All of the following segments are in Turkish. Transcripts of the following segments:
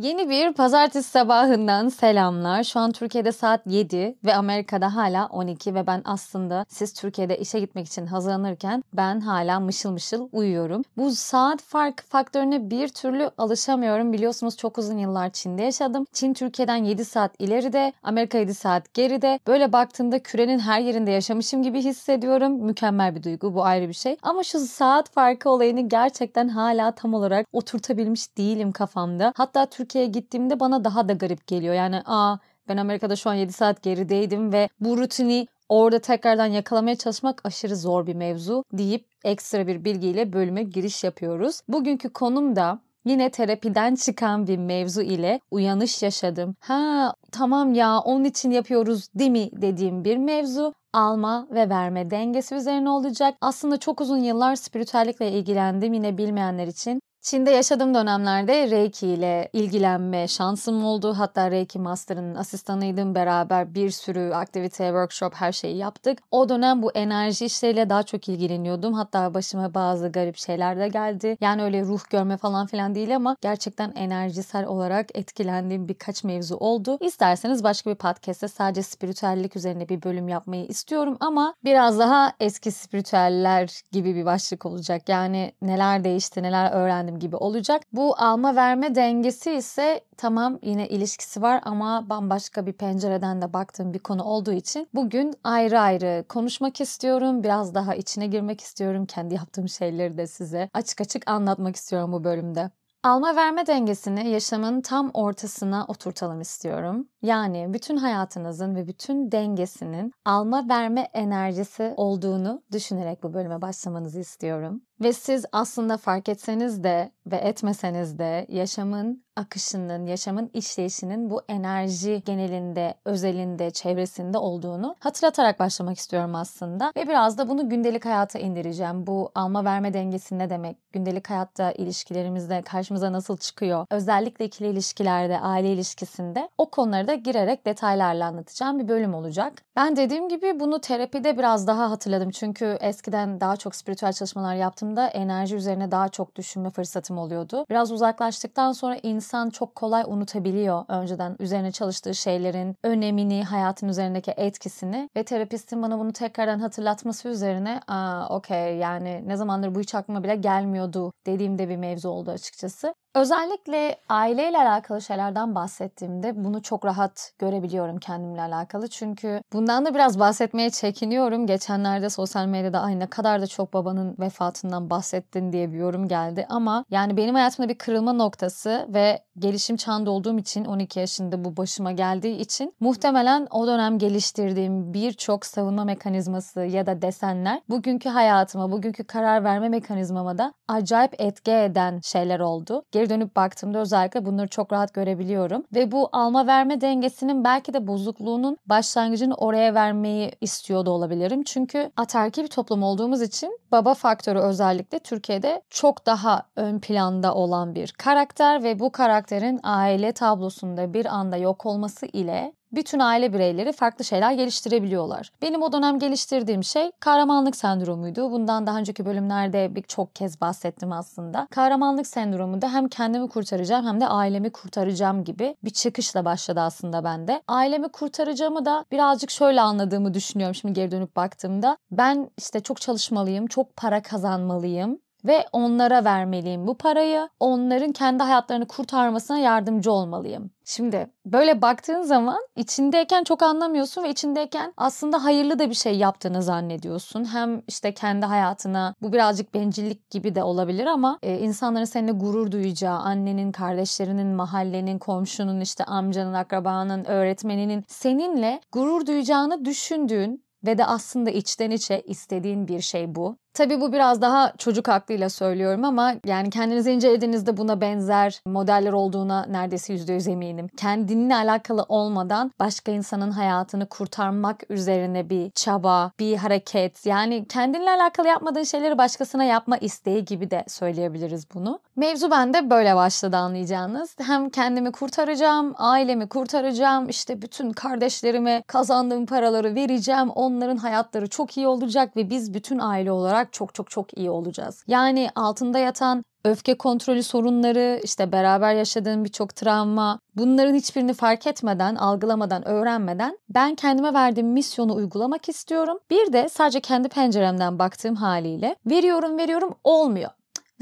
Yeni bir pazartesi sabahından selamlar. Şu an Türkiye'de saat 7 ve Amerika'da hala 12 ve ben aslında siz Türkiye'de işe gitmek için hazırlanırken ben hala mışıl mışıl uyuyorum. Bu saat fark faktörüne bir türlü alışamıyorum. Biliyorsunuz çok uzun yıllar Çin'de yaşadım. Çin Türkiye'den 7 saat ileride, Amerika 7 saat geride. Böyle baktığımda kürenin her yerinde yaşamışım gibi hissediyorum. Mükemmel bir duygu bu ayrı bir şey. Ama şu saat farkı olayını gerçekten hala tam olarak oturtabilmiş değilim kafamda. Hatta Türkiye Türkiye'ye gittiğimde bana daha da garip geliyor. Yani aa ben Amerika'da şu an 7 saat gerideydim ve bu rutini orada tekrardan yakalamaya çalışmak aşırı zor bir mevzu deyip ekstra bir bilgiyle bölüme giriş yapıyoruz. Bugünkü konum da Yine terapiden çıkan bir mevzu ile uyanış yaşadım. Ha tamam ya onun için yapıyoruz değil mi dediğim bir mevzu alma ve verme dengesi üzerine olacak. Aslında çok uzun yıllar spiritüellikle ilgilendim yine bilmeyenler için. Çin'de yaşadığım dönemlerde Reiki ile ilgilenme şansım oldu. Hatta Reiki Master'ın asistanıydım. Beraber bir sürü aktivite, workshop her şeyi yaptık. O dönem bu enerji işleriyle daha çok ilgileniyordum. Hatta başıma bazı garip şeyler de geldi. Yani öyle ruh görme falan filan değil ama gerçekten enerjisel olarak etkilendiğim birkaç mevzu oldu. İsterseniz başka bir podcast'te sadece spiritüellik üzerine bir bölüm yapmayı istiyorum ama biraz daha eski spiritüeller gibi bir başlık olacak. Yani neler değişti, neler öğrendim öğrendim gibi olacak. Bu alma verme dengesi ise tamam yine ilişkisi var ama bambaşka bir pencereden de baktığım bir konu olduğu için bugün ayrı ayrı konuşmak istiyorum. Biraz daha içine girmek istiyorum. Kendi yaptığım şeyleri de size açık açık anlatmak istiyorum bu bölümde. Alma verme dengesini yaşamın tam ortasına oturtalım istiyorum. Yani bütün hayatınızın ve bütün dengesinin alma verme enerjisi olduğunu düşünerek bu bölüme başlamanızı istiyorum. Ve siz aslında fark etseniz de ve etmeseniz de yaşamın akışının, yaşamın işleyişinin bu enerji genelinde, özelinde, çevresinde olduğunu hatırlatarak başlamak istiyorum aslında. Ve biraz da bunu gündelik hayata indireceğim. Bu alma verme dengesi ne demek? Gündelik hayatta ilişkilerimizde karşımıza nasıl çıkıyor? Özellikle ikili ilişkilerde, aile ilişkisinde o konuları da girerek detaylarla anlatacağım bir bölüm olacak. Ben dediğim gibi bunu terapide biraz daha hatırladım. Çünkü eskiden daha çok spiritüel çalışmalar yaptığımda enerji üzerine daha çok düşünme fırsatım oluyordu. Biraz uzaklaştıktan sonra insan çok kolay unutabiliyor önceden üzerine çalıştığı şeylerin önemini, hayatın üzerindeki etkisini ve terapistin bana bunu tekrardan hatırlatması üzerine aa okey yani ne zamandır bu hiç aklıma bile gelmiyordu dediğimde bir mevzu oldu açıkçası. Özellikle aileyle alakalı şeylerden bahsettiğimde bunu çok rahat görebiliyorum kendimle alakalı. Çünkü bundan da biraz bahsetmeye çekiniyorum. Geçenlerde sosyal medyada ay ne kadar da çok babanın vefatından bahsettin diye bir yorum geldi. Ama yani benim hayatımda bir kırılma noktası ve gelişim çağında olduğum için 12 yaşında bu başıma geldiği için muhtemelen o dönem geliştirdiğim birçok savunma mekanizması ya da desenler bugünkü hayatıma, bugünkü karar verme mekanizmama da acayip etki eden şeyler oldu. Geri dönüp baktığımda özellikle bunları çok rahat görebiliyorum ve bu alma verme dengesinin belki de bozukluğunun başlangıcını oraya vermeyi istiyor da olabilirim. Çünkü atarki bir toplum olduğumuz için baba faktörü özellikle Türkiye'de çok daha ön planda olan bir karakter ve bu karakterin aile tablosunda bir anda yok olması ile bütün aile bireyleri farklı şeyler geliştirebiliyorlar. Benim o dönem geliştirdiğim şey kahramanlık sendromuydu. Bundan daha önceki bölümlerde birçok kez bahsettim aslında. Kahramanlık sendromunda hem kendimi kurtaracağım hem de ailemi kurtaracağım gibi bir çıkışla başladı aslında bende. Ailemi kurtaracağımı da birazcık şöyle anladığımı düşünüyorum şimdi geri dönüp baktığımda. Ben işte çok çalışmalıyım, çok para kazanmalıyım ve onlara vermeliyim bu parayı. Onların kendi hayatlarını kurtarmasına yardımcı olmalıyım. Şimdi böyle baktığın zaman içindeyken çok anlamıyorsun ve içindeyken aslında hayırlı da bir şey yaptığını zannediyorsun. Hem işte kendi hayatına bu birazcık bencillik gibi de olabilir ama e, insanların seninle gurur duyacağı, annenin, kardeşlerinin, mahallenin, komşunun, işte amcanın, akrabanın, öğretmeninin seninle gurur duyacağını düşündüğün ve de aslında içten içe istediğin bir şey bu. Tabii bu biraz daha çocuk aklıyla söylüyorum ama yani kendinizi incelediğinizde buna benzer modeller olduğuna neredeyse %100 eminim. Kendinle alakalı olmadan başka insanın hayatını kurtarmak üzerine bir çaba, bir hareket yani kendinle alakalı yapmadığın şeyleri başkasına yapma isteği gibi de söyleyebiliriz bunu. Mevzu bende böyle başladı anlayacağınız. Hem kendimi kurtaracağım, ailemi kurtaracağım, işte bütün kardeşlerime kazandığım paraları vereceğim, onların hayatları çok iyi olacak ve biz bütün aile olarak olarak çok çok çok iyi olacağız. Yani altında yatan öfke kontrolü sorunları, işte beraber yaşadığın birçok travma, bunların hiçbirini fark etmeden, algılamadan, öğrenmeden ben kendime verdiğim misyonu uygulamak istiyorum. Bir de sadece kendi penceremden baktığım haliyle veriyorum veriyorum olmuyor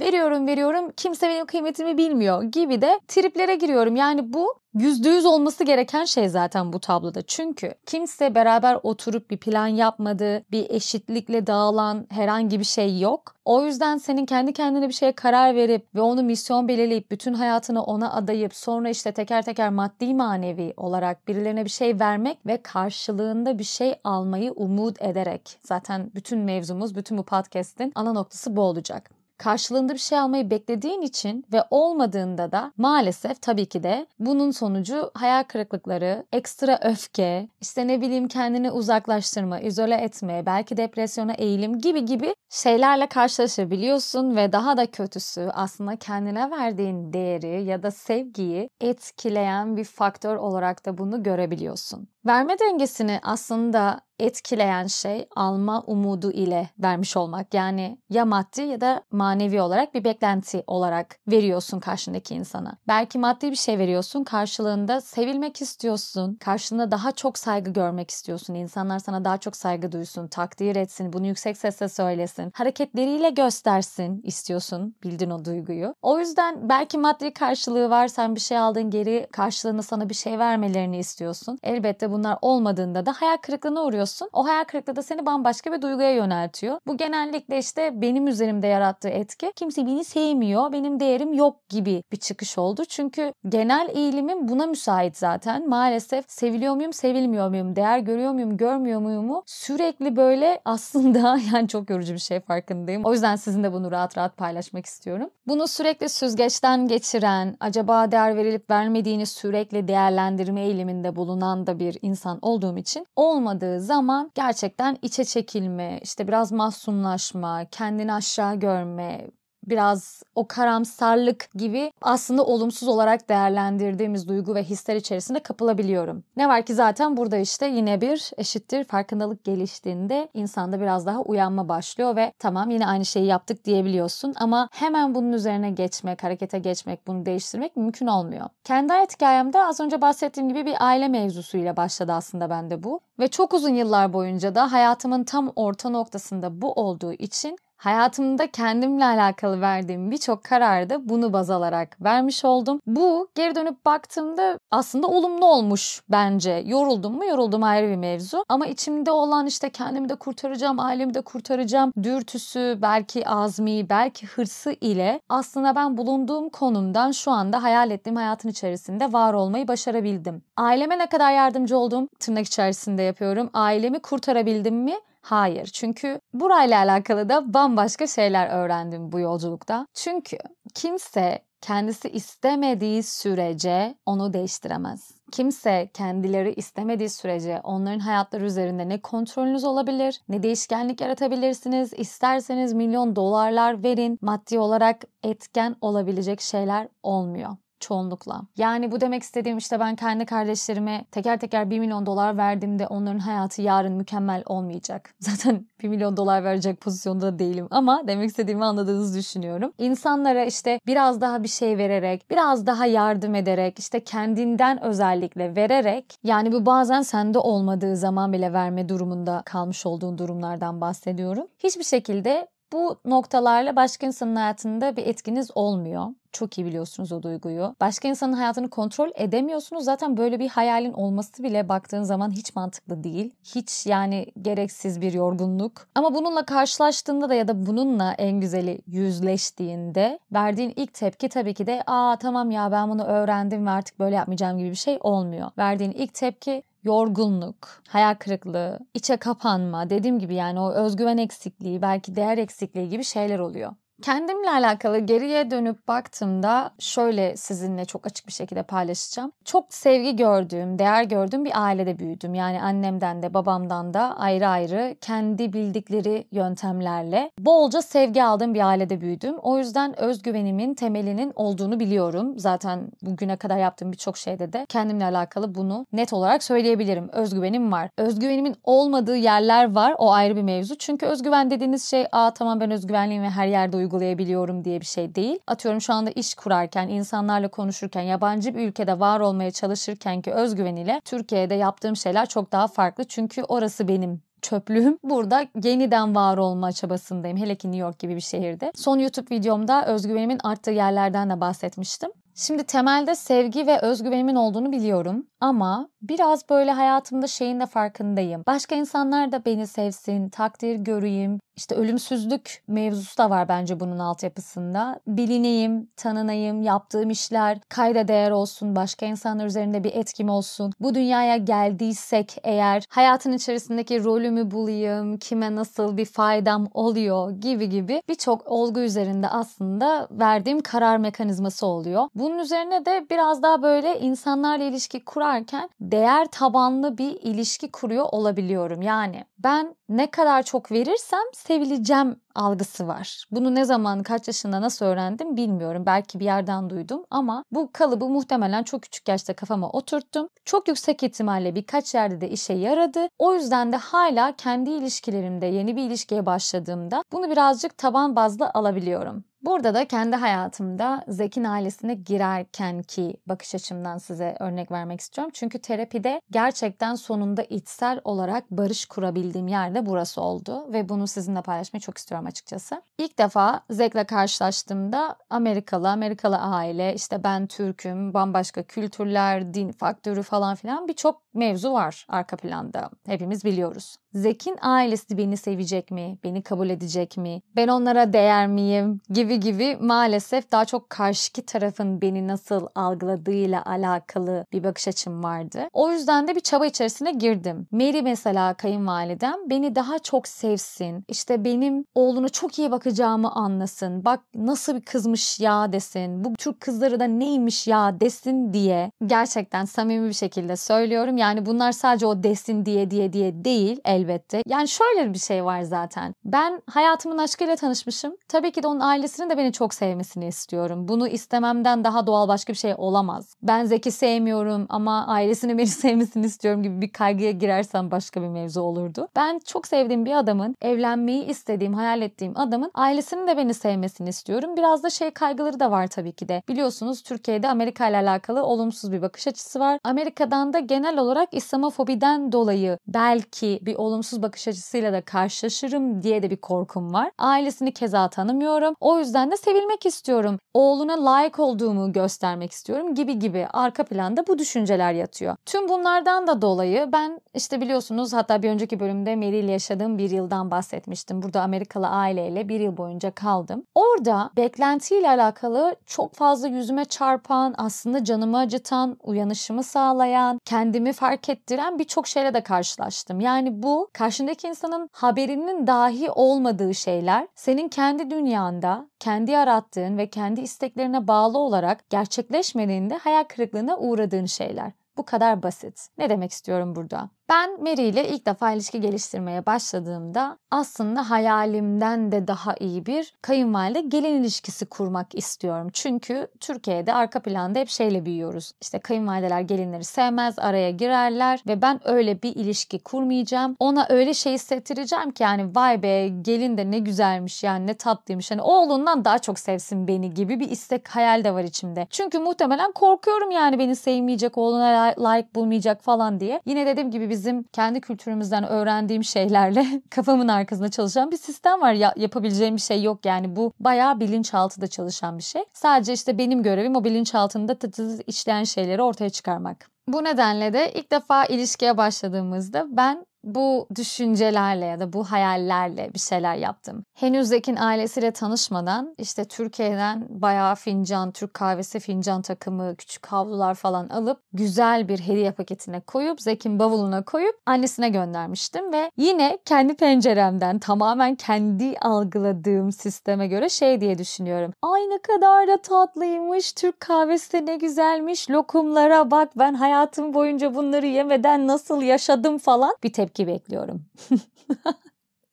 veriyorum veriyorum kimse benim kıymetimi bilmiyor gibi de triplere giriyorum. Yani bu yüzde yüz olması gereken şey zaten bu tabloda. Çünkü kimse beraber oturup bir plan yapmadı, bir eşitlikle dağılan herhangi bir şey yok. O yüzden senin kendi kendine bir şeye karar verip ve onu misyon belirleyip bütün hayatını ona adayıp sonra işte teker teker maddi manevi olarak birilerine bir şey vermek ve karşılığında bir şey almayı umut ederek. Zaten bütün mevzumuz, bütün bu podcast'in ana noktası bu olacak karşılığında bir şey almayı beklediğin için ve olmadığında da maalesef tabii ki de bunun sonucu hayal kırıklıkları, ekstra öfke, işte ne bileyim kendini uzaklaştırma, izole etme, belki depresyona eğilim gibi gibi şeylerle karşılaşabiliyorsun ve daha da kötüsü aslında kendine verdiğin değeri ya da sevgiyi etkileyen bir faktör olarak da bunu görebiliyorsun. Verme dengesini aslında etkileyen şey alma umudu ile vermiş olmak. Yani ya maddi ya da manevi olarak bir beklenti olarak veriyorsun karşındaki insana. Belki maddi bir şey veriyorsun karşılığında sevilmek istiyorsun. Karşılığında daha çok saygı görmek istiyorsun. İnsanlar sana daha çok saygı duysun, takdir etsin, bunu yüksek sesle söylesin. Hareketleriyle göstersin istiyorsun. Bildin o duyguyu. O yüzden belki maddi karşılığı var. Sen bir şey aldın geri karşılığında sana bir şey vermelerini istiyorsun. Elbette bunlar olmadığında da hayal kırıklığına uğruyorsun. O hayal kırıklığı da seni bambaşka bir duyguya yöneltiyor. Bu genellikle işte benim üzerimde yarattığı etki. Kimse beni sevmiyor, benim değerim yok gibi bir çıkış oldu. Çünkü genel eğilimim buna müsait zaten. Maalesef seviliyor muyum, sevilmiyor muyum, değer görüyor muyum, görmüyor muyumu sürekli böyle aslında yani çok yorucu bir şey farkındayım. O yüzden sizinle bunu rahat rahat paylaşmak istiyorum. Bunu sürekli süzgeçten geçiren, acaba değer verilip vermediğini sürekli değerlendirme eğiliminde bulunan da bir insan olduğum için olmadığı zaman gerçekten içe çekilme, işte biraz mahzunlaşma, kendini aşağı görme, biraz o karamsarlık gibi aslında olumsuz olarak değerlendirdiğimiz duygu ve hisler içerisinde kapılabiliyorum. Ne var ki zaten burada işte yine bir eşittir farkındalık geliştiğinde insanda biraz daha uyanma başlıyor ve tamam yine aynı şeyi yaptık diyebiliyorsun ama hemen bunun üzerine geçmek, harekete geçmek, bunu değiştirmek mümkün olmuyor. Kendi hayat hikayemde az önce bahsettiğim gibi bir aile mevzusuyla başladı aslında bende bu. Ve çok uzun yıllar boyunca da hayatımın tam orta noktasında bu olduğu için Hayatımda kendimle alakalı verdiğim birçok kararı da bunu baz alarak vermiş oldum. Bu geri dönüp baktığımda aslında olumlu olmuş bence. Yoruldum mu? Yoruldum ayrı bir mevzu. Ama içimde olan işte kendimi de kurtaracağım, ailemi de kurtaracağım dürtüsü, belki azmi, belki hırsı ile aslında ben bulunduğum konumdan şu anda hayal ettiğim hayatın içerisinde var olmayı başarabildim. Aileme ne kadar yardımcı oldum tırnak içerisinde yapıyorum. Ailemi kurtarabildim mi? Hayır. Çünkü burayla alakalı da bambaşka şeyler öğrendim bu yolculukta. Çünkü kimse kendisi istemediği sürece onu değiştiremez. Kimse kendileri istemediği sürece onların hayatları üzerinde ne kontrolünüz olabilir, ne değişkenlik yaratabilirsiniz. İsterseniz milyon dolarlar verin, maddi olarak etken olabilecek şeyler olmuyor çoğunlukla. Yani bu demek istediğim işte ben kendi kardeşlerime teker teker 1 milyon dolar verdiğimde onların hayatı yarın mükemmel olmayacak. Zaten 1 milyon dolar verecek pozisyonda değilim ama demek istediğimi anladığınızı düşünüyorum. İnsanlara işte biraz daha bir şey vererek, biraz daha yardım ederek, işte kendinden özellikle vererek yani bu bazen sende olmadığı zaman bile verme durumunda kalmış olduğun durumlardan bahsediyorum. Hiçbir şekilde bu noktalarla başka insanın hayatında bir etkiniz olmuyor. Çok iyi biliyorsunuz o duyguyu. Başka insanın hayatını kontrol edemiyorsunuz. Zaten böyle bir hayalin olması bile baktığın zaman hiç mantıklı değil. Hiç yani gereksiz bir yorgunluk. Ama bununla karşılaştığında da ya da bununla en güzeli yüzleştiğinde verdiğin ilk tepki tabii ki de aa tamam ya ben bunu öğrendim ve artık böyle yapmayacağım gibi bir şey olmuyor. Verdiğin ilk tepki yorgunluk, hayal kırıklığı, içe kapanma, dediğim gibi yani o özgüven eksikliği, belki değer eksikliği gibi şeyler oluyor. Kendimle alakalı geriye dönüp baktığımda şöyle sizinle çok açık bir şekilde paylaşacağım. Çok sevgi gördüğüm, değer gördüğüm bir ailede büyüdüm. Yani annemden de babamdan da ayrı ayrı kendi bildikleri yöntemlerle bolca sevgi aldığım bir ailede büyüdüm. O yüzden özgüvenimin temelinin olduğunu biliyorum. Zaten bugüne kadar yaptığım birçok şeyde de kendimle alakalı bunu net olarak söyleyebilirim. Özgüvenim var. Özgüvenimin olmadığı yerler var. O ayrı bir mevzu. Çünkü özgüven dediğiniz şey aa tamam ben özgüvenliyim ve her yerde uygulayabiliyorum diye bir şey değil. Atıyorum şu anda iş kurarken, insanlarla konuşurken, yabancı bir ülkede var olmaya çalışırken ki özgüveniyle Türkiye'de yaptığım şeyler çok daha farklı. Çünkü orası benim çöplüğüm. Burada yeniden var olma çabasındayım. Hele ki New York gibi bir şehirde. Son YouTube videomda özgüvenimin arttığı yerlerden de bahsetmiştim. Şimdi temelde sevgi ve özgüvenimin olduğunu biliyorum ama biraz böyle hayatımda şeyin de farkındayım. Başka insanlar da beni sevsin, takdir göreyim. İşte ölümsüzlük mevzusu da var bence bunun altyapısında. Bilineyim, tanınayım, yaptığım işler kayda değer olsun, başka insanlar üzerinde bir etkim olsun. Bu dünyaya geldiysek eğer hayatın içerisindeki rolümü bulayım, kime nasıl bir faydam oluyor gibi gibi birçok olgu üzerinde aslında verdiğim karar mekanizması oluyor. Bunun üzerine de biraz daha böyle insanlarla ilişki kurarken değer tabanlı bir ilişki kuruyor olabiliyorum. Yani ben ne kadar çok verirsem sevileceğim algısı var. Bunu ne zaman kaç yaşında nasıl öğrendim bilmiyorum. Belki bir yerden duydum ama bu kalıbı muhtemelen çok küçük yaşta kafama oturttum. Çok yüksek ihtimalle birkaç yerde de işe yaradı. O yüzden de hala kendi ilişkilerimde yeni bir ilişkiye başladığımda bunu birazcık taban bazlı alabiliyorum. Burada da kendi hayatımda Zek'in ailesine girerken ki bakış açımdan size örnek vermek istiyorum. Çünkü terapide gerçekten sonunda içsel olarak barış kurabildiğim yerde burası oldu ve bunu sizinle paylaşmayı çok istiyorum açıkçası. İlk defa Zek'le karşılaştığımda Amerikalı, Amerikalı aile, işte ben Türk'üm, bambaşka kültürler, din faktörü falan filan birçok mevzu var arka planda. Hepimiz biliyoruz. Zek'in ailesi beni sevecek mi? Beni kabul edecek mi? Ben onlara değer miyim? Gibi gibi maalesef daha çok karşıki tarafın beni nasıl algıladığıyla alakalı bir bakış açım vardı. O yüzden de bir çaba içerisine girdim. Mary mesela kayınvalidem beni daha çok sevsin. İşte benim oğlunu çok iyi bakacağımı anlasın. Bak nasıl bir kızmış ya desin. Bu Türk kızları da neymiş ya desin diye gerçekten samimi bir şekilde söylüyorum. Yani bunlar sadece o desin diye diye diye değil elbette. Yani şöyle bir şey var zaten. Ben hayatımın aşkıyla tanışmışım. Tabii ki de onun ailesinin de beni çok sevmesini istiyorum. Bunu istememden daha doğal başka bir şey olamaz. Ben Zeki sevmiyorum ama ailesinin beni sevmesini istiyorum gibi bir kaygıya girersem başka bir mevzu olurdu. Ben çok sevdiğim bir adamın, evlenmeyi istediğim, hayal ettiğim adamın ailesinin de beni sevmesini istiyorum. Biraz da şey kaygıları da var tabii ki de. Biliyorsunuz Türkiye'de Amerika ile alakalı olumsuz bir bakış açısı var. Amerika'dan da genel olarak İslamofobiden dolayı belki bir olumsuz bakış açısıyla da karşılaşırım diye de bir korkum var. Ailesini keza tanımıyorum. O yüzden de sevilmek istiyorum. Oğluna layık olduğumu göstermek istiyorum gibi gibi arka planda bu düşünceler yatıyor. Tüm bunlardan da dolayı ben işte biliyorsunuz hatta bir önceki bölümde Mary ile yaşadığım bir yıldan bahsetmiştim. Burada Amerikalı aileyle bir yıl boyunca kaldım. Orada beklentiyle alakalı çok fazla yüzüme çarpan, aslında canımı acıtan, uyanışımı sağlayan, kendimi fark ettiren birçok şeyle de karşılaştım. Yani bu karşındaki insanın haberinin dahi olmadığı şeyler senin kendi dünyanda, kendi yarattığın ve kendi isteklerine bağlı olarak gerçekleşmediğinde hayal kırıklığına uğradığın şeyler. Bu kadar basit. Ne demek istiyorum burada? Ben Mary ile ilk defa ilişki geliştirmeye başladığımda aslında hayalimden de daha iyi bir kayınvalide gelin ilişkisi kurmak istiyorum. Çünkü Türkiye'de arka planda hep şeyle büyüyoruz. İşte kayınvalideler gelinleri sevmez, araya girerler ve ben öyle bir ilişki kurmayacağım. Ona öyle şey hissettireceğim ki yani vay be gelin de ne güzelmiş yani ne tatlıymış. Hani oğlundan daha çok sevsin beni gibi bir istek hayal de var içimde. Çünkü muhtemelen korkuyorum yani beni sevmeyecek, oğluna layık bulmayacak falan diye. Yine dediğim gibi bizim kendi kültürümüzden öğrendiğim şeylerle kafamın arkasında çalışan bir sistem var. Ya, yapabileceğim bir şey yok yani bu bayağı bilinçaltıda çalışan bir şey. Sadece işte benim görevim o bilinçaltında tıtı işleyen şeyleri ortaya çıkarmak. Bu nedenle de ilk defa ilişkiye başladığımızda ben bu düşüncelerle ya da bu hayallerle bir şeyler yaptım. Henüz Zek'in ailesiyle tanışmadan işte Türkiye'den bayağı fincan, Türk kahvesi fincan takımı, küçük havlular falan alıp güzel bir hediye paketine koyup Zek'in bavuluna koyup annesine göndermiştim ve yine kendi penceremden tamamen kendi algıladığım sisteme göre şey diye düşünüyorum. Ay ne kadar da tatlıymış. Türk kahvesi ne güzelmiş. Lokumlara bak ben hayatım boyunca bunları yemeden nasıl yaşadım falan bir tepki bekliyorum.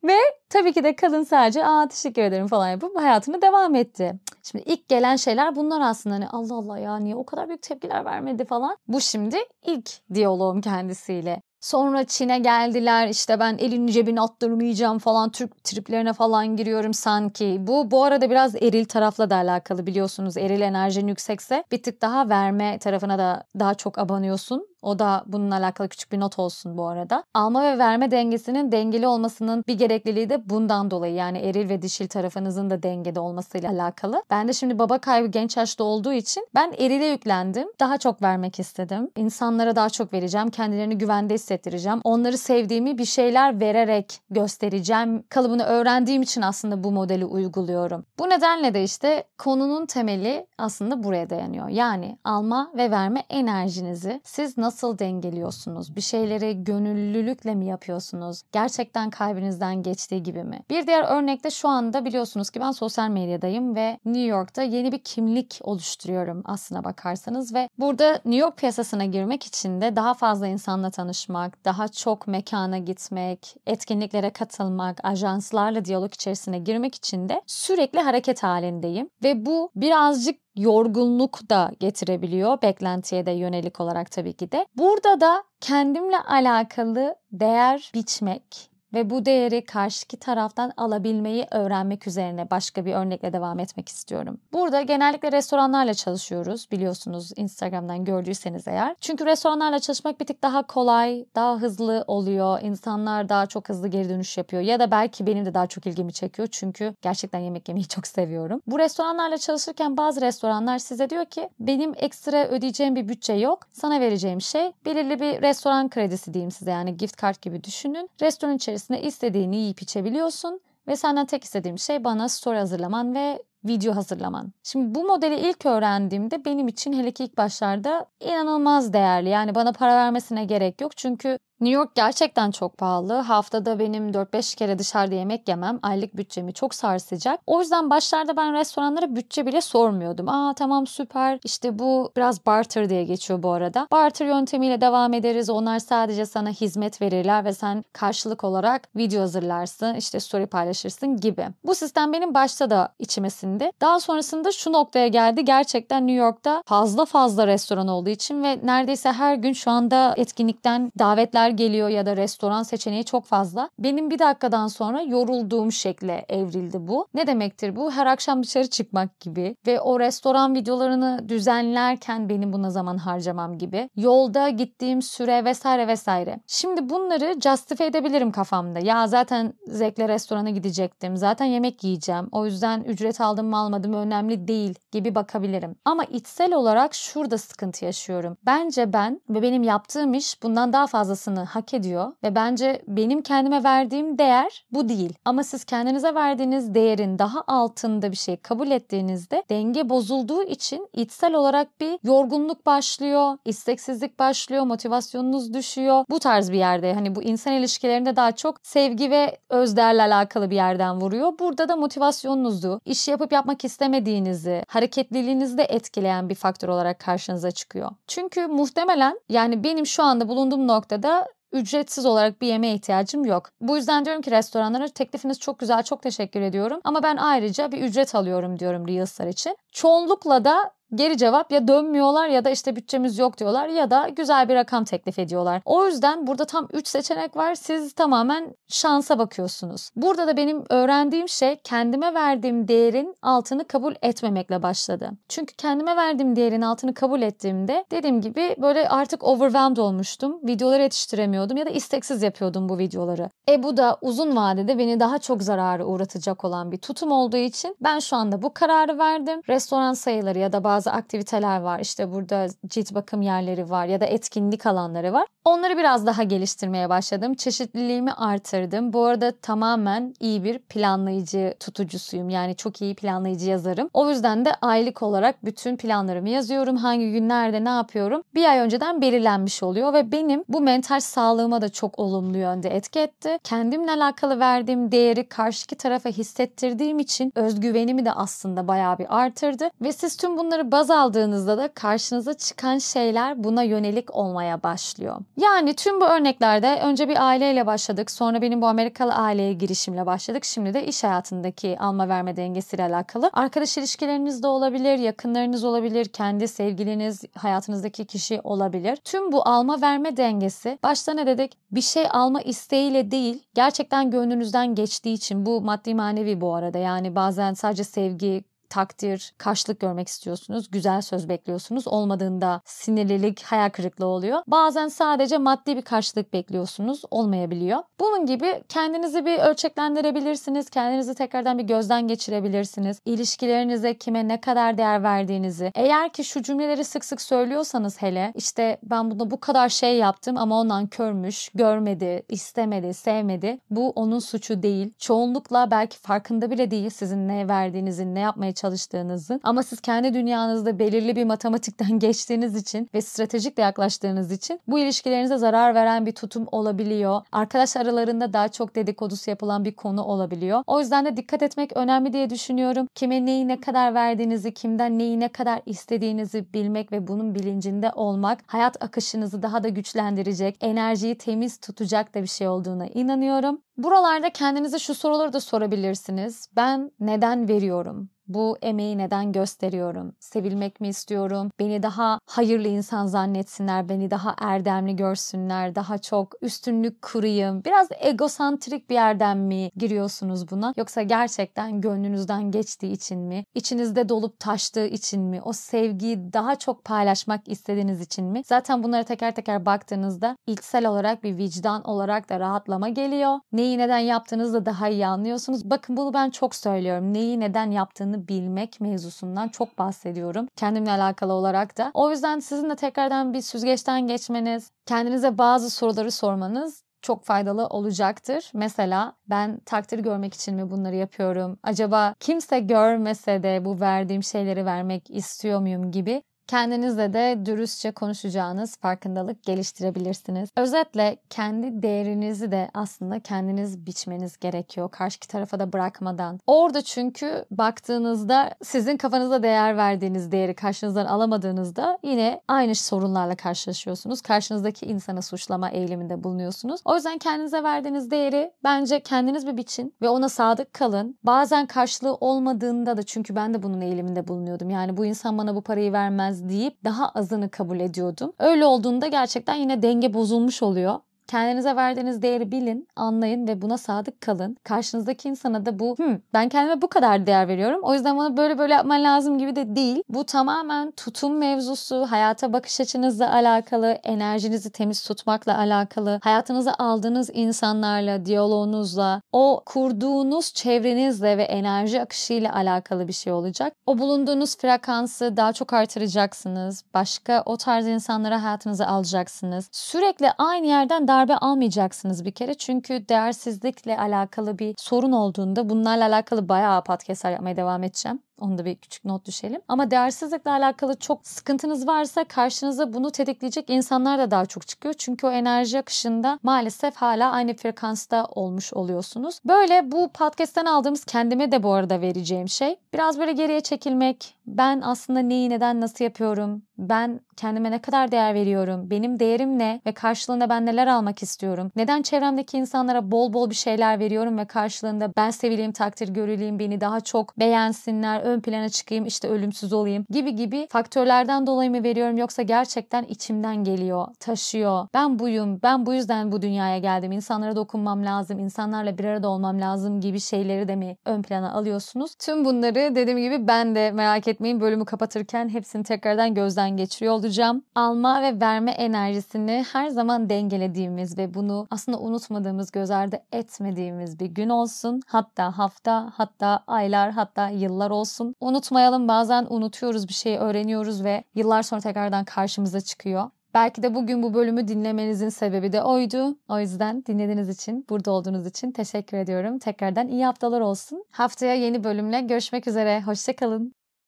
Ve tabii ki de kadın sadece aa teşekkür ederim falan yapıp hayatını devam etti. Şimdi ilk gelen şeyler bunlar aslında hani Allah Allah ya niye o kadar büyük tepkiler vermedi falan. Bu şimdi ilk diyaloğum kendisiyle. Sonra Çin'e geldiler işte ben elini cebine attırmayacağım falan Türk triplerine falan giriyorum sanki. Bu bu arada biraz eril tarafla da alakalı biliyorsunuz eril enerjin yüksekse bir tık daha verme tarafına da daha çok abanıyorsun. O da bununla alakalı küçük bir not olsun bu arada. Alma ve verme dengesinin dengeli olmasının bir gerekliliği de bundan dolayı. Yani eril ve dişil tarafınızın da dengede olmasıyla alakalı. Ben de şimdi baba kaybı genç yaşta olduğu için ben erile yüklendim. Daha çok vermek istedim. İnsanlara daha çok vereceğim. Kendilerini güvende hissettireceğim. Onları sevdiğimi bir şeyler vererek göstereceğim. Kalıbını öğrendiğim için aslında bu modeli uyguluyorum. Bu nedenle de işte konunun temeli aslında buraya dayanıyor. Yani alma ve verme enerjinizi siz nasıl nasıl dengeliyorsunuz? Bir şeyleri gönüllülükle mi yapıyorsunuz? Gerçekten kalbinizden geçtiği gibi mi? Bir diğer örnekte şu anda biliyorsunuz ki ben sosyal medyadayım ve New York'ta yeni bir kimlik oluşturuyorum aslına bakarsanız ve burada New York piyasasına girmek için de daha fazla insanla tanışmak, daha çok mekana gitmek, etkinliklere katılmak, ajanslarla diyalog içerisine girmek için de sürekli hareket halindeyim ve bu birazcık yorgunluk da getirebiliyor beklentiye de yönelik olarak tabii ki de. Burada da kendimle alakalı değer biçmek, ve bu değeri karşıki taraftan alabilmeyi öğrenmek üzerine başka bir örnekle devam etmek istiyorum. Burada genellikle restoranlarla çalışıyoruz biliyorsunuz Instagram'dan gördüyseniz eğer. Çünkü restoranlarla çalışmak bir tık daha kolay, daha hızlı oluyor. İnsanlar daha çok hızlı geri dönüş yapıyor ya da belki benim de daha çok ilgimi çekiyor çünkü gerçekten yemek yemeyi çok seviyorum. Bu restoranlarla çalışırken bazı restoranlar size diyor ki benim ekstra ödeyeceğim bir bütçe yok. Sana vereceğim şey belirli bir restoran kredisi diyeyim size yani gift card gibi düşünün. Restoran içerisinde içerisinde istediğini yiyip içebiliyorsun ve senden tek istediğim şey bana story hazırlaman ve video hazırlaman. Şimdi bu modeli ilk öğrendiğimde benim için hele ki ilk başlarda inanılmaz değerli. Yani bana para vermesine gerek yok. Çünkü New York gerçekten çok pahalı. Haftada benim 4-5 kere dışarıda yemek yemem aylık bütçemi çok sarsacak. O yüzden başlarda ben restoranlara bütçe bile sormuyordum. Aa tamam süper işte bu biraz barter diye geçiyor bu arada. Barter yöntemiyle devam ederiz. Onlar sadece sana hizmet verirler ve sen karşılık olarak video hazırlarsın işte story paylaşırsın gibi. Bu sistem benim başta da içime sindi. Daha sonrasında şu noktaya geldi. Gerçekten New York'ta fazla fazla restoran olduğu için ve neredeyse her gün şu anda etkinlikten davetler yemekler geliyor ya da restoran seçeneği çok fazla. Benim bir dakikadan sonra yorulduğum şekle evrildi bu. Ne demektir bu? Her akşam dışarı çıkmak gibi ve o restoran videolarını düzenlerken benim buna zaman harcamam gibi. Yolda gittiğim süre vesaire vesaire. Şimdi bunları justify edebilirim kafamda. Ya zaten zevkle restorana gidecektim. Zaten yemek yiyeceğim. O yüzden ücret aldım mı almadım mı önemli değil gibi bakabilirim. Ama içsel olarak şurada sıkıntı yaşıyorum. Bence ben ve benim yaptığım iş bundan daha fazlasını olmasını hak ediyor ve bence benim kendime verdiğim değer bu değil. Ama siz kendinize verdiğiniz değerin daha altında bir şey kabul ettiğinizde denge bozulduğu için içsel olarak bir yorgunluk başlıyor, isteksizlik başlıyor, motivasyonunuz düşüyor. Bu tarz bir yerde hani bu insan ilişkilerinde daha çok sevgi ve özdeğerle alakalı bir yerden vuruyor. Burada da motivasyonunuzu, iş yapıp yapmak istemediğinizi, hareketliliğinizi de etkileyen bir faktör olarak karşınıza çıkıyor. Çünkü muhtemelen yani benim şu anda bulunduğum noktada ücretsiz olarak bir yemeğe ihtiyacım yok. Bu yüzden diyorum ki restoranlara teklifiniz çok güzel çok teşekkür ediyorum ama ben ayrıca bir ücret alıyorum diyorum Reels'lar için. Çoğunlukla da geri cevap ya dönmüyorlar ya da işte bütçemiz yok diyorlar ya da güzel bir rakam teklif ediyorlar. O yüzden burada tam 3 seçenek var. Siz tamamen şansa bakıyorsunuz. Burada da benim öğrendiğim şey kendime verdiğim değerin altını kabul etmemekle başladı. Çünkü kendime verdiğim değerin altını kabul ettiğimde dediğim gibi böyle artık overwhelmed olmuştum. Videoları yetiştiremiyordum ya da isteksiz yapıyordum bu videoları. E bu da uzun vadede beni daha çok zararı uğratacak olan bir tutum olduğu için ben şu anda bu kararı verdim. Restoran restoran sayıları ya da bazı aktiviteler var. İşte burada cilt bakım yerleri var ya da etkinlik alanları var. Onları biraz daha geliştirmeye başladım. Çeşitliliğimi artırdım. Bu arada tamamen iyi bir planlayıcı tutucusuyum. Yani çok iyi planlayıcı yazarım. O yüzden de aylık olarak bütün planlarımı yazıyorum. Hangi günlerde ne yapıyorum? Bir ay önceden belirlenmiş oluyor ve benim bu mental sağlığıma da çok olumlu yönde etki etti. Kendimle alakalı verdiğim değeri karşıki tarafa hissettirdiğim için özgüvenimi de aslında bayağı bir artırdı. Ve siz tüm bunları baz aldığınızda da karşınıza çıkan şeyler buna yönelik olmaya başlıyor. Yani tüm bu örneklerde önce bir aileyle başladık. Sonra benim bu Amerikalı aileye girişimle başladık. Şimdi de iş hayatındaki alma verme dengesiyle alakalı. Arkadaş ilişkileriniz de olabilir, yakınlarınız olabilir, kendi sevgiliniz, hayatınızdaki kişi olabilir. Tüm bu alma verme dengesi başta ne dedik? Bir şey alma isteğiyle değil, gerçekten gönlünüzden geçtiği için bu maddi manevi bu arada. Yani bazen sadece sevgi, takdir, karşılık görmek istiyorsunuz. Güzel söz bekliyorsunuz. Olmadığında sinirlilik, hayal kırıklığı oluyor. Bazen sadece maddi bir karşılık bekliyorsunuz. Olmayabiliyor. Bunun gibi kendinizi bir ölçeklendirebilirsiniz. Kendinizi tekrardan bir gözden geçirebilirsiniz. İlişkilerinize kime ne kadar değer verdiğinizi. Eğer ki şu cümleleri sık sık söylüyorsanız hele işte ben buna bu kadar şey yaptım ama ondan körmüş, görmedi, istemedi, sevmedi. Bu onun suçu değil. Çoğunlukla belki farkında bile değil sizin ne verdiğinizin, ne yapmaya çalıştığınızın ama siz kendi dünyanızda belirli bir matematikten geçtiğiniz için ve stratejik de yaklaştığınız için bu ilişkilerinize zarar veren bir tutum olabiliyor. Arkadaş aralarında daha çok dedikodusu yapılan bir konu olabiliyor. O yüzden de dikkat etmek önemli diye düşünüyorum. Kime neyi ne kadar verdiğinizi, kimden neyi ne kadar istediğinizi bilmek ve bunun bilincinde olmak hayat akışınızı daha da güçlendirecek, enerjiyi temiz tutacak da bir şey olduğuna inanıyorum. Buralarda kendinize şu soruları da sorabilirsiniz. Ben neden veriyorum? Bu emeği neden gösteriyorum? Sevilmek mi istiyorum? Beni daha hayırlı insan zannetsinler, beni daha erdemli görsünler, daha çok üstünlük kurayım. Biraz egosantrik bir yerden mi giriyorsunuz buna? Yoksa gerçekten gönlünüzden geçtiği için mi? İçinizde dolup taştığı için mi? O sevgiyi daha çok paylaşmak istediğiniz için mi? Zaten bunlara teker teker baktığınızda ilksel olarak bir vicdan olarak da rahatlama geliyor. Neyi neden yaptığınızı da daha iyi anlıyorsunuz. Bakın bunu ben çok söylüyorum. Neyi neden yaptığını olmadığını bilmek mevzusundan çok bahsediyorum. Kendimle alakalı olarak da. O yüzden sizin de tekrardan bir süzgeçten geçmeniz, kendinize bazı soruları sormanız çok faydalı olacaktır. Mesela ben takdir görmek için mi bunları yapıyorum? Acaba kimse görmese de bu verdiğim şeyleri vermek istiyor muyum gibi Kendinizle de dürüstçe konuşacağınız farkındalık geliştirebilirsiniz. Özetle kendi değerinizi de aslında kendiniz biçmeniz gerekiyor. Karşı tarafa da bırakmadan. Orada çünkü baktığınızda sizin kafanızda değer verdiğiniz değeri karşınızdan alamadığınızda yine aynı sorunlarla karşılaşıyorsunuz. Karşınızdaki insanı suçlama eğiliminde bulunuyorsunuz. O yüzden kendinize verdiğiniz değeri bence kendiniz bir biçin ve ona sadık kalın. Bazen karşılığı olmadığında da çünkü ben de bunun eğiliminde bulunuyordum. Yani bu insan bana bu parayı vermez yetmez deyip daha azını kabul ediyordum. Öyle olduğunda gerçekten yine denge bozulmuş oluyor. Kendinize verdiğiniz değeri bilin, anlayın ve buna sadık kalın. Karşınızdaki insana da bu Hı, ben kendime bu kadar değer veriyorum. O yüzden bana böyle böyle yapman lazım gibi de değil. Bu tamamen tutum mevzusu, hayata bakış açınızla alakalı, enerjinizi temiz tutmakla alakalı, hayatınıza aldığınız insanlarla, diyaloğunuzla, o kurduğunuz çevrenizle ve enerji akışıyla alakalı bir şey olacak. O bulunduğunuz frekansı daha çok artıracaksınız. Başka o tarz insanlara hayatınıza alacaksınız. Sürekli aynı yerden darbe almayacaksınız bir kere. Çünkü değersizlikle alakalı bir sorun olduğunda bunlarla alakalı bayağı podcastlar yapmaya devam edeceğim. Onu da bir küçük not düşelim. Ama değersizlikle alakalı çok sıkıntınız varsa karşınıza bunu tetikleyecek insanlar da daha çok çıkıyor. Çünkü o enerji akışında maalesef hala aynı frekansta olmuş oluyorsunuz. Böyle bu podcast'ten aldığımız kendime de bu arada vereceğim şey. Biraz böyle geriye çekilmek. Ben aslında neyi neden nasıl yapıyorum? Ben kendime ne kadar değer veriyorum? Benim değerim ne? Ve karşılığında ben neler almak istiyorum? Neden çevremdeki insanlara bol bol bir şeyler veriyorum ve karşılığında ben sevileyim, takdir görüleyim, beni daha çok beğensinler, ön plana çıkayım, işte ölümsüz olayım gibi gibi faktörlerden dolayı mı veriyorum yoksa gerçekten içimden geliyor, taşıyor. Ben buyum, ben bu yüzden bu dünyaya geldim. İnsanlara dokunmam lazım, insanlarla bir arada olmam lazım gibi şeyleri de mi ön plana alıyorsunuz? Tüm bunları dediğim gibi ben de merak etmeyin bölümü kapatırken hepsini tekrardan gözden geçiriyor olacağım. Alma ve verme enerjisini her zaman dengelediğimiz ve bunu aslında unutmadığımız, göz ardı etmediğimiz bir gün olsun. Hatta hafta, hatta aylar, hatta yıllar olsun olsun. Unutmayalım bazen unutuyoruz bir şeyi öğreniyoruz ve yıllar sonra tekrardan karşımıza çıkıyor. Belki de bugün bu bölümü dinlemenizin sebebi de oydu. O yüzden dinlediğiniz için, burada olduğunuz için teşekkür ediyorum. Tekrardan iyi haftalar olsun. Haftaya yeni bölümle görüşmek üzere. Hoşçakalın.